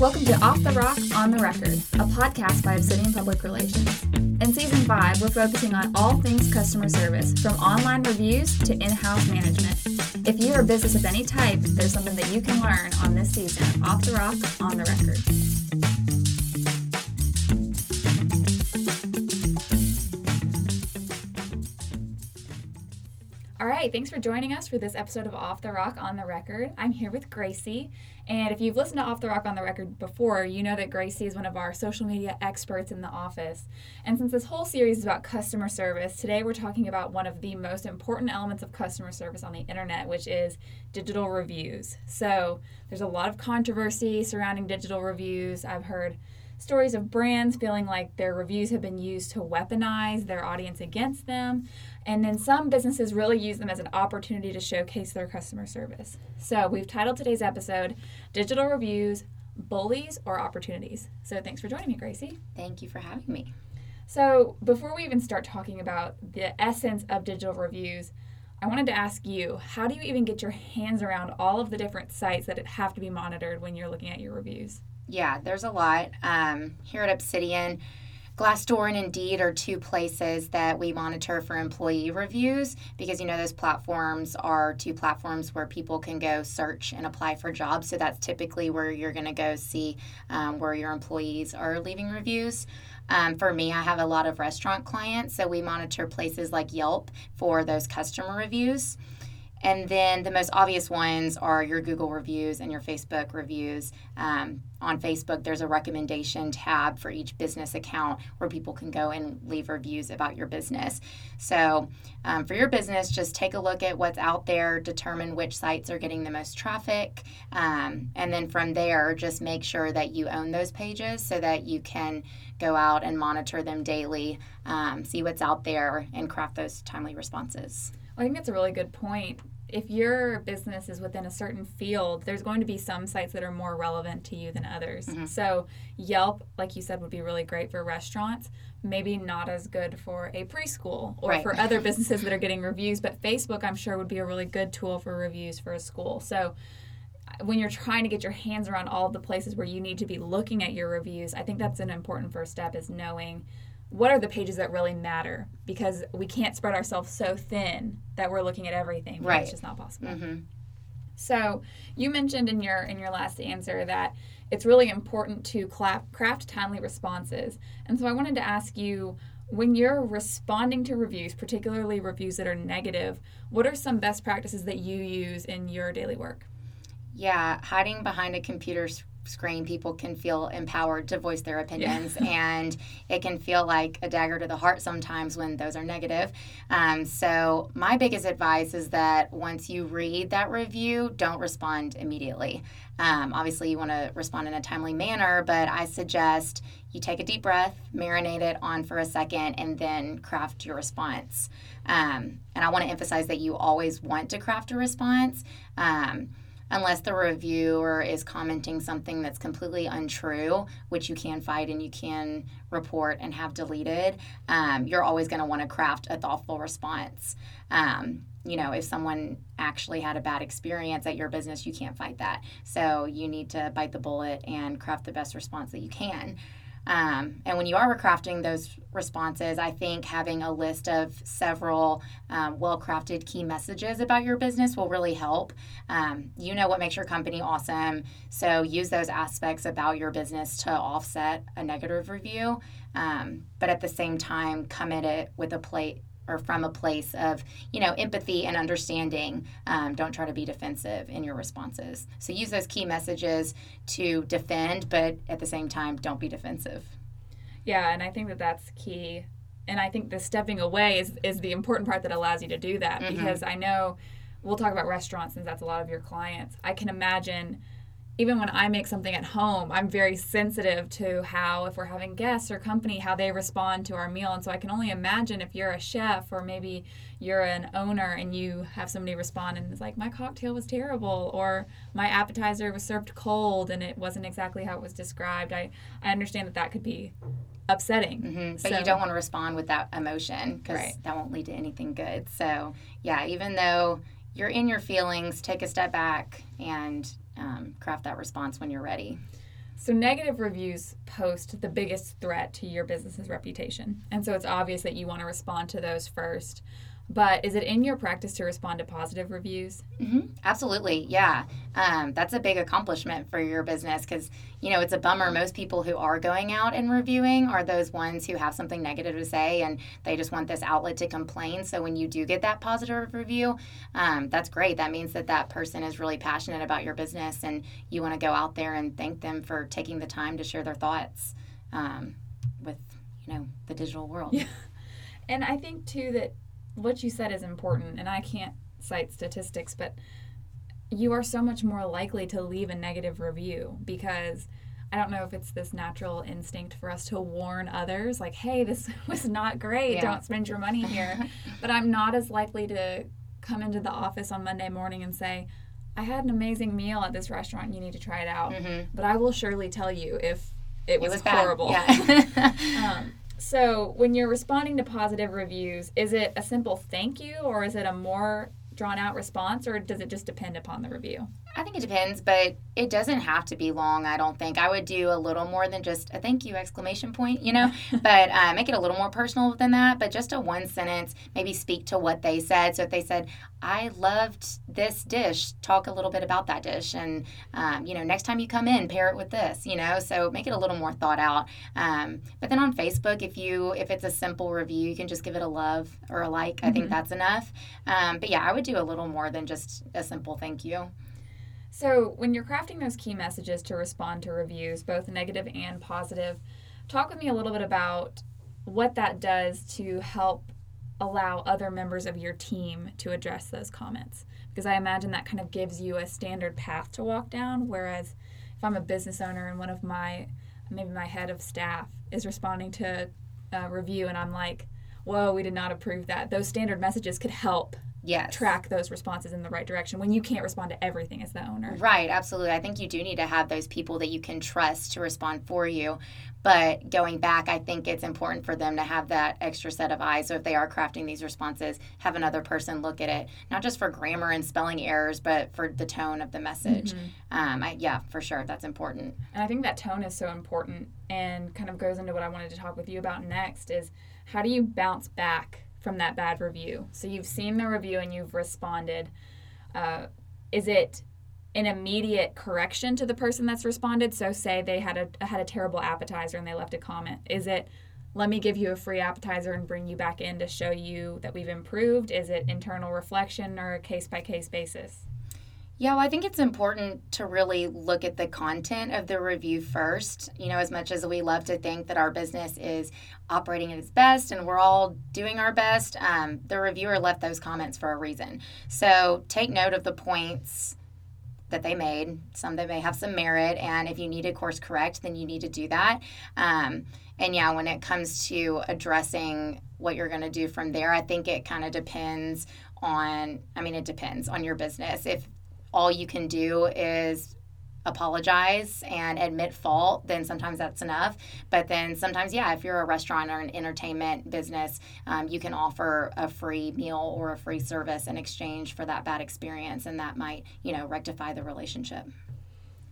Welcome to Off the Rock, On the Record, a podcast by Obsidian Public Relations. In season five, we're focusing on all things customer service, from online reviews to in house management. If you're a business of any type, there's something that you can learn on this season of Off the Rock, On the Record. All right, thanks for joining us for this episode of Off the Rock on the Record. I'm here with Gracie, and if you've listened to Off the Rock on the Record before, you know that Gracie is one of our social media experts in the office. And since this whole series is about customer service, today we're talking about one of the most important elements of customer service on the internet, which is digital reviews. So there's a lot of controversy surrounding digital reviews. I've heard stories of brands feeling like their reviews have been used to weaponize their audience against them. And then some businesses really use them as an opportunity to showcase their customer service. So we've titled today's episode Digital Reviews Bullies or Opportunities. So thanks for joining me, Gracie. Thank you for having me. So before we even start talking about the essence of digital reviews, I wanted to ask you how do you even get your hands around all of the different sites that have to be monitored when you're looking at your reviews? Yeah, there's a lot. Um, here at Obsidian, Glassdoor and Indeed are two places that we monitor for employee reviews because you know those platforms are two platforms where people can go search and apply for jobs. So that's typically where you're going to go see um, where your employees are leaving reviews. Um, for me, I have a lot of restaurant clients, so we monitor places like Yelp for those customer reviews. And then the most obvious ones are your Google reviews and your Facebook reviews. Um, on Facebook, there's a recommendation tab for each business account where people can go and leave reviews about your business. So, um, for your business, just take a look at what's out there, determine which sites are getting the most traffic, um, and then from there, just make sure that you own those pages so that you can go out and monitor them daily, um, see what's out there, and craft those timely responses. I think that's a really good point if your business is within a certain field, there's going to be some sites that are more relevant to you than others. Mm-hmm. So, Yelp, like you said, would be really great for restaurants, maybe not as good for a preschool or right. for other businesses that are getting reviews. But Facebook, I'm sure, would be a really good tool for reviews for a school. So, when you're trying to get your hands around all the places where you need to be looking at your reviews, I think that's an important first step is knowing what are the pages that really matter? Because we can't spread ourselves so thin that we're looking at everything right it's just not possible. Mm-hmm. so you mentioned in your in your last answer that it's really important to craft timely responses. And so i wanted to ask you when you're responding to reviews particularly reviews that are negative what are some best practices that you use in your daily work? Yeah hiding behind a computer screen, people can feel empowered to voice their opinions, yeah. and it can feel like a dagger to the heart sometimes when those are negative. Um, so, my biggest advice is that once you read that review, don't respond immediately. Um, obviously, you want to respond in a timely manner, but I suggest you take a deep breath, marinate it on for a second, and then craft your response. Um, and I want to emphasize that you always want to craft a response. Um, unless the reviewer is commenting something that's completely untrue, which you can fight and you can report and have deleted, um, you're always going to want to craft a thoughtful response. Um, you know, if someone actually had a bad experience at your business, you can't fight that. So you need to bite the bullet and craft the best response that you can. Um, and when you are crafting those responses, I think having a list of several um, well crafted key messages about your business will really help. Um, you know what makes your company awesome. So use those aspects about your business to offset a negative review. Um, but at the same time, come at it with a plate or from a place of you know empathy and understanding um, don't try to be defensive in your responses. So use those key messages to defend but at the same time don't be defensive. Yeah and i think that that's key. And i think the stepping away is, is the important part that allows you to do that mm-hmm. because i know we'll talk about restaurants since that's a lot of your clients. I can imagine even when I make something at home, I'm very sensitive to how, if we're having guests or company, how they respond to our meal. And so I can only imagine if you're a chef or maybe you're an owner and you have somebody respond and it's like, my cocktail was terrible or my appetizer was served cold and it wasn't exactly how it was described. I, I understand that that could be upsetting. Mm-hmm. But so, you don't want to respond with that emotion because right. that won't lead to anything good. So, yeah, even though you're in your feelings, take a step back and um, craft that response when you're ready. So, negative reviews post the biggest threat to your business's reputation. And so, it's obvious that you want to respond to those first. But is it in your practice to respond to positive reviews? Mm-hmm. Absolutely, yeah. Um, that's a big accomplishment for your business because you know it's a bummer. Most people who are going out and reviewing are those ones who have something negative to say and they just want this outlet to complain. So when you do get that positive review, um, that's great. That means that that person is really passionate about your business and you want to go out there and thank them for taking the time to share their thoughts um, with you know the digital world. Yeah. And I think too that what you said is important, and I can't cite statistics, but you are so much more likely to leave a negative review because I don't know if it's this natural instinct for us to warn others, like, hey, this was not great, yeah. don't spend your money here. but I'm not as likely to come into the office on Monday morning and say, I had an amazing meal at this restaurant, you need to try it out. Mm-hmm. But I will surely tell you if it was, it was horrible. Yeah. um, so, when you're responding to positive reviews, is it a simple thank you or is it a more drawn out response or does it just depend upon the review? I think it depends, but it doesn't have to be long. I don't think I would do a little more than just a thank you exclamation point, you know, but uh, make it a little more personal than that. But just a one sentence, maybe speak to what they said. So if they said, "I loved this dish," talk a little bit about that dish, and um, you know, next time you come in, pair it with this, you know. So make it a little more thought out. Um, but then on Facebook, if you if it's a simple review, you can just give it a love or a like. Mm-hmm. I think mm-hmm. that's enough. Um, but yeah, I would do a little more than just a simple thank you. So, when you're crafting those key messages to respond to reviews, both negative and positive, talk with me a little bit about what that does to help allow other members of your team to address those comments. Because I imagine that kind of gives you a standard path to walk down. Whereas if I'm a business owner and one of my, maybe my head of staff is responding to a review and I'm like, whoa, we did not approve that, those standard messages could help yes. track those responses in the right direction when you can't respond to everything as the owner. Right, absolutely. I think you do need to have those people that you can trust to respond for you. But going back, I think it's important for them to have that extra set of eyes. So if they are crafting these responses, have another person look at it, not just for grammar and spelling errors, but for the tone of the message. Mm-hmm. Um, I, yeah, for sure, that's important. And I think that tone is so important, and kind of goes into what I wanted to talk with you about next. Is how do you bounce back from that bad review. So you've seen the review and you've responded. Uh, is it an immediate correction to the person that's responded? So say they had a had a terrible appetizer and they left a comment. Is it let me give you a free appetizer and bring you back in to show you that we've improved? Is it internal reflection or a case by case basis? Yeah, well, I think it's important to really look at the content of the review first. You know, as much as we love to think that our business is operating at its best and we're all doing our best, um, the reviewer left those comments for a reason. So take note of the points that they made. Some that may have some merit, and if you need to course correct, then you need to do that. Um, and yeah, when it comes to addressing what you're going to do from there, I think it kind of depends on. I mean, it depends on your business. If all you can do is apologize and admit fault, then sometimes that's enough. But then sometimes, yeah, if you're a restaurant or an entertainment business, um, you can offer a free meal or a free service in exchange for that bad experience, and that might, you know, rectify the relationship.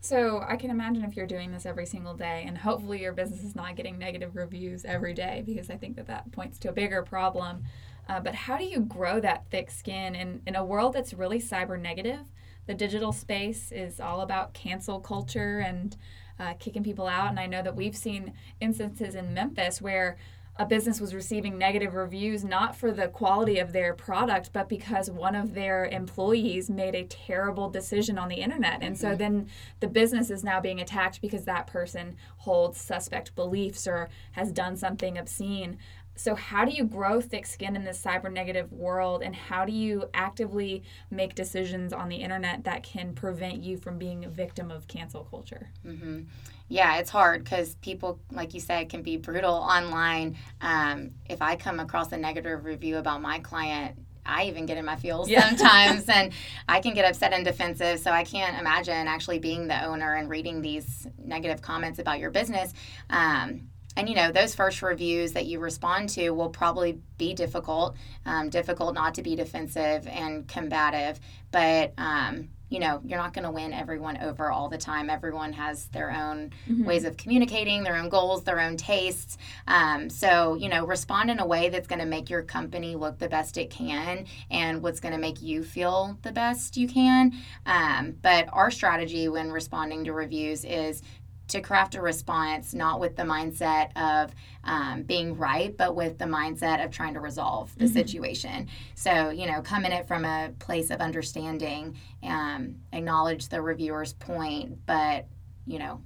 So I can imagine if you're doing this every single day, and hopefully your business is not getting negative reviews every day, because I think that that points to a bigger problem. Uh, but how do you grow that thick skin in, in a world that's really cyber negative? The digital space is all about cancel culture and uh, kicking people out. And I know that we've seen instances in Memphis where a business was receiving negative reviews not for the quality of their product but because one of their employees made a terrible decision on the internet and so mm-hmm. then the business is now being attacked because that person holds suspect beliefs or has done something obscene so how do you grow thick skin in this cyber negative world and how do you actively make decisions on the internet that can prevent you from being a victim of cancel culture mm-hmm. yeah it's hard because people like you said can be brutal online um, if i come across a negative review about my client I even get in my feels yeah. sometimes and I can get upset and defensive. So I can't imagine actually being the owner and reading these negative comments about your business. Um, and you know those first reviews that you respond to will probably be difficult um, difficult not to be defensive and combative. But um, you know you're not going to win everyone over all the time. Everyone has their own mm-hmm. ways of communicating their own goals their own tastes. Um, so you know respond in a way that's going to make your company look the best it can and what's going to make you feel the best you can. Um, but our strategy when responding to reviews is to craft a response not with the mindset of um, being right, but with the mindset of trying to resolve the mm-hmm. situation. So, you know, come in it from a place of understanding, um, acknowledge the reviewer's point, but, you know,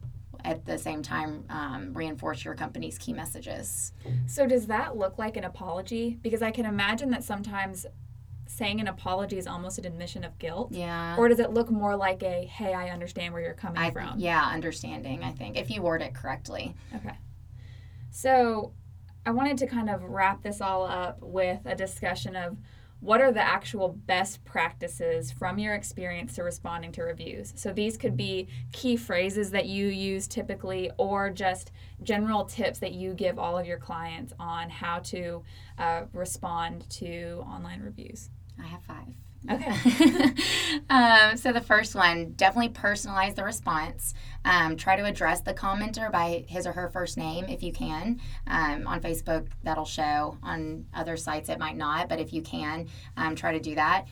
at the same time um, reinforce your company's key messages. So, does that look like an apology? Because I can imagine that sometimes saying an apology is almost an admission of guilt? Yeah. Or does it look more like a, hey, I understand where you're coming I, from? Yeah, understanding, I think, if you word it correctly. Okay. So I wanted to kind of wrap this all up with a discussion of what are the actual best practices from your experience to responding to reviews? So these could be key phrases that you use typically, or just general tips that you give all of your clients on how to uh, respond to online reviews. I have five. Okay. um, so the first one, definitely personalize the response. Um, try to address the commenter by his or her first name if you can. Um, on Facebook, that'll show. On other sites, it might not, but if you can, um, try to do that.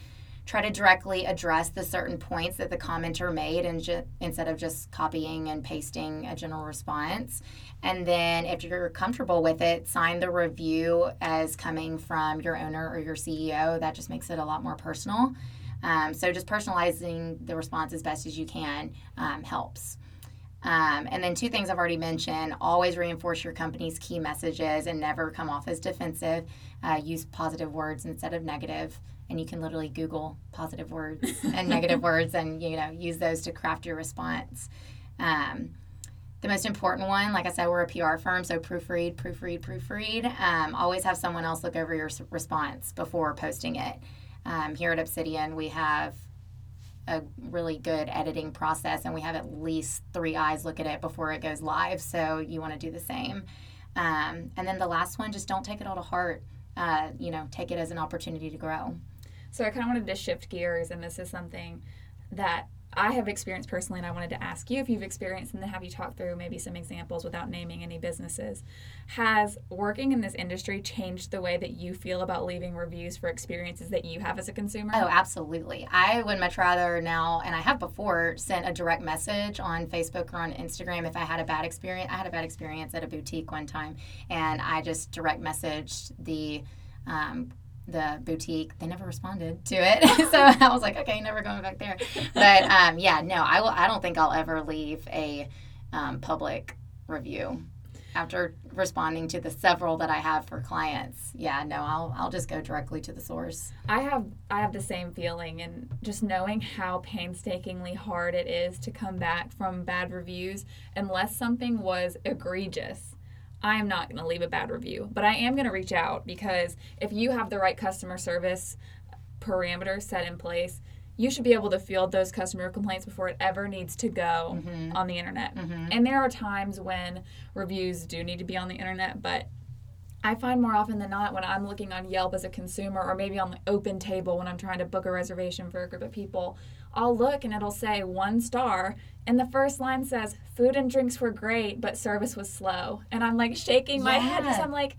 Try to directly address the certain points that the commenter made and ju- instead of just copying and pasting a general response. And then, if you're comfortable with it, sign the review as coming from your owner or your CEO. That just makes it a lot more personal. Um, so, just personalizing the response as best as you can um, helps. Um, and then, two things I've already mentioned always reinforce your company's key messages and never come off as defensive. Uh, use positive words instead of negative and you can literally google positive words and negative words and you know use those to craft your response um, the most important one, like I said, we're a PR firm, so proofread, proofread, proofread. Um, always have someone else look over your response before posting it. Um, here at Obsidian, we have a really good editing process, and we have at least three eyes look at it before it goes live. So you want to do the same. Um, and then the last one, just don't take it all to heart. Uh, you know, take it as an opportunity to grow. So I kind of wanted to shift gears, and this is something that I have experienced personally, and I wanted to ask you if you've experienced and then have you talk through maybe some examples without naming any businesses. Has working in this industry changed the way that you feel about leaving reviews for experiences that you have as a consumer? Oh, absolutely. I would much rather now, and I have before, sent a direct message on Facebook or on Instagram if I had a bad experience. I had a bad experience at a boutique one time, and I just direct messaged the um, the boutique, they never responded to it. so I was like, okay, never going back there. But um, yeah, no, I will. I don't think I'll ever leave a um, public review after responding to the several that I have for clients. Yeah, no, I'll I'll just go directly to the source. I have I have the same feeling and just knowing how painstakingly hard it is to come back from bad reviews unless something was egregious I am not going to leave a bad review, but I am going to reach out because if you have the right customer service parameters set in place, you should be able to field those customer complaints before it ever needs to go mm-hmm. on the internet. Mm-hmm. And there are times when reviews do need to be on the internet, but I find more often than not when I'm looking on Yelp as a consumer or maybe on the OpenTable when I'm trying to book a reservation for a group of people, I'll look and it'll say one star, and the first line says food and drinks were great, but service was slow. And I'm like shaking my yeah. head because I'm like,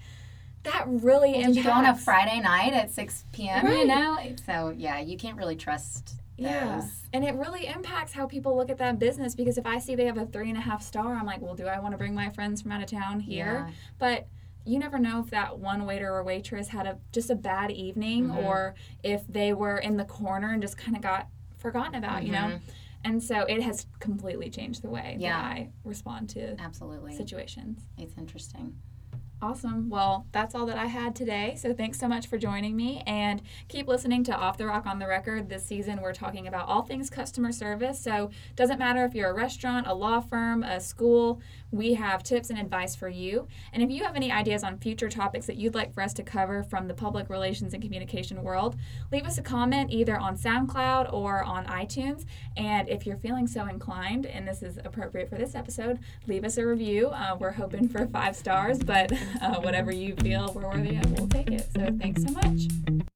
that really well, impacts. Did you go on a Friday night at 6 p.m. Right. You know, so yeah, you can't really trust. Those. Yeah, and it really impacts how people look at that business because if I see they have a three and a half star, I'm like, well, do I want to bring my friends from out of town here? Yeah. But you never know if that one waiter or waitress had a just a bad evening mm-hmm. or if they were in the corner and just kind of got forgotten about, mm-hmm. you know? Mm-hmm. And so it has completely changed the way yeah. that I respond to absolutely situations. It's interesting. Awesome. Well, that's all that I had today. So thanks so much for joining me and keep listening to Off the Rock on the Record. This season we're talking about all things customer service. So doesn't matter if you're a restaurant, a law firm, a school, we have tips and advice for you. And if you have any ideas on future topics that you'd like for us to cover from the public relations and communication world, leave us a comment either on SoundCloud or on iTunes. And if you're feeling so inclined, and this is appropriate for this episode, leave us a review. Uh, we're hoping for five stars, but uh, whatever you feel we're worthy of, we'll take it. So thanks so much.